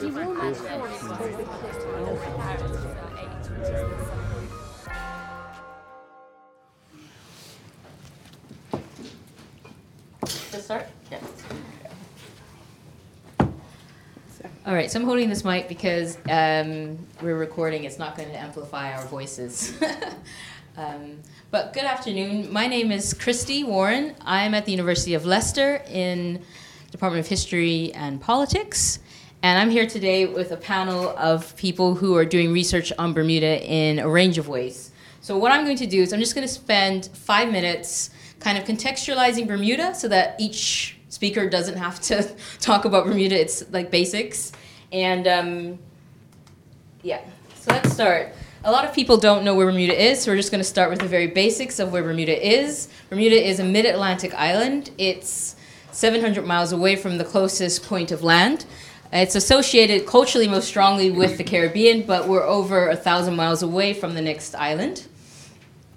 To start? Yes. All right, so I'm holding this mic because um, we're recording. It's not going to amplify our voices. um, but good afternoon. My name is Christy Warren. I'm at the University of Leicester in Department of History and Politics. And I'm here today with a panel of people who are doing research on Bermuda in a range of ways. So what I'm going to do is I'm just going to spend five minutes kind of contextualizing Bermuda so that each speaker doesn't have to talk about Bermuda. It's like basics. And um, yeah, so let's start. A lot of people don't know where Bermuda is, so we're just going to start with the very basics of where Bermuda is. Bermuda is a mid Atlantic island. It's 700 miles away from the closest point of land. It's associated culturally most strongly with the Caribbean, but we're over a thousand miles away from the next island.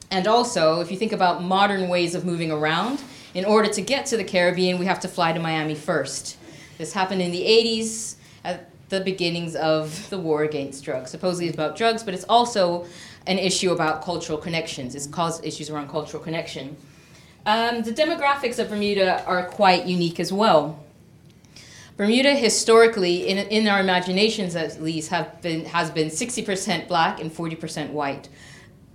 And also, if you think about modern ways of moving around, in order to get to the Caribbean, we have to fly to Miami first. This happened in the 80s at the beginnings of the war against drugs. Supposedly it's about drugs, but it's also an issue about cultural connections. It's caused issues around cultural connection. Um, the demographics of Bermuda are quite unique as well. Bermuda historically, in, in our imaginations at least, have been, has been 60% black and 40% white.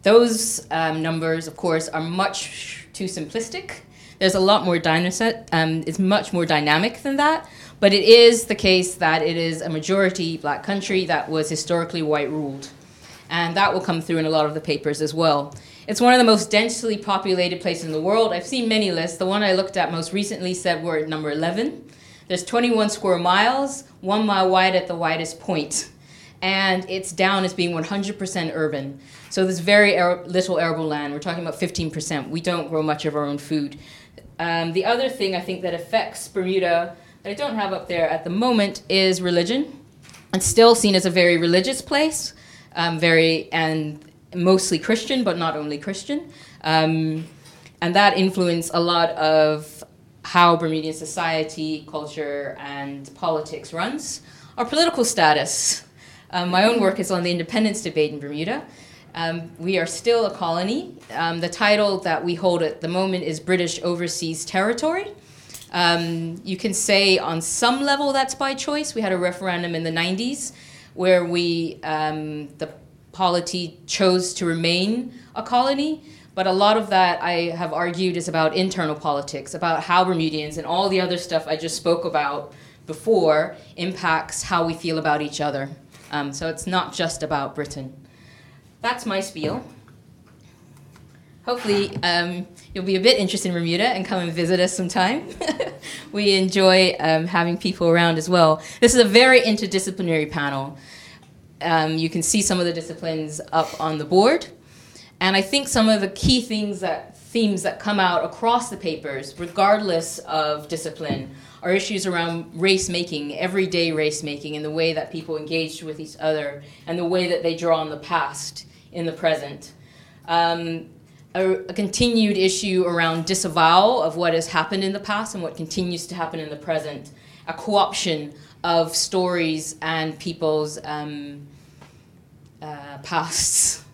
Those um, numbers, of course, are much too simplistic. There's a lot more dynamic, um, it's much more dynamic than that, but it is the case that it is a majority black country that was historically white ruled. And that will come through in a lot of the papers as well. It's one of the most densely populated places in the world. I've seen many lists. The one I looked at most recently said we're at number 11. There's 21 square miles, one mile wide at the widest point, and it's down as being 100% urban. So there's very little arable land. We're talking about 15%. We don't grow much of our own food. Um, the other thing I think that affects Bermuda that I don't have up there at the moment is religion. It's still seen as a very religious place, um, very and mostly Christian, but not only Christian. Um, and that influenced a lot of how Bermudian society, culture, and politics runs. Our political status. Um, my own work is on the independence debate in Bermuda. Um, we are still a colony. Um, the title that we hold at the moment is British Overseas Territory. Um, you can say on some level that's by choice. We had a referendum in the 90s where we, um, the polity chose to remain a colony. But a lot of that I have argued is about internal politics, about how Bermudians and all the other stuff I just spoke about before impacts how we feel about each other. Um, so it's not just about Britain. That's my spiel. Hopefully, um, you'll be a bit interested in Bermuda and come and visit us sometime. we enjoy um, having people around as well. This is a very interdisciplinary panel. Um, you can see some of the disciplines up on the board. And I think some of the key things that themes that come out across the papers, regardless of discipline, are issues around race making, everyday race making, and the way that people engage with each other, and the way that they draw on the past in the present. Um, a, a, continued issue around disavowal of what has happened in the past and what continues to happen in the present. A co option of stories and people's um, uh, pasts,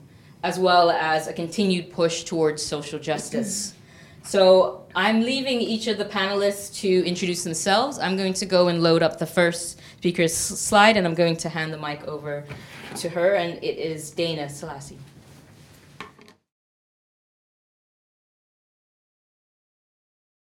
as well as a continued push towards social justice. So I'm leaving each of the panelists to introduce themselves. I'm going to go and load up the first speaker's slide, and I'm going to hand the mic over to her, and it is Dana Selassie.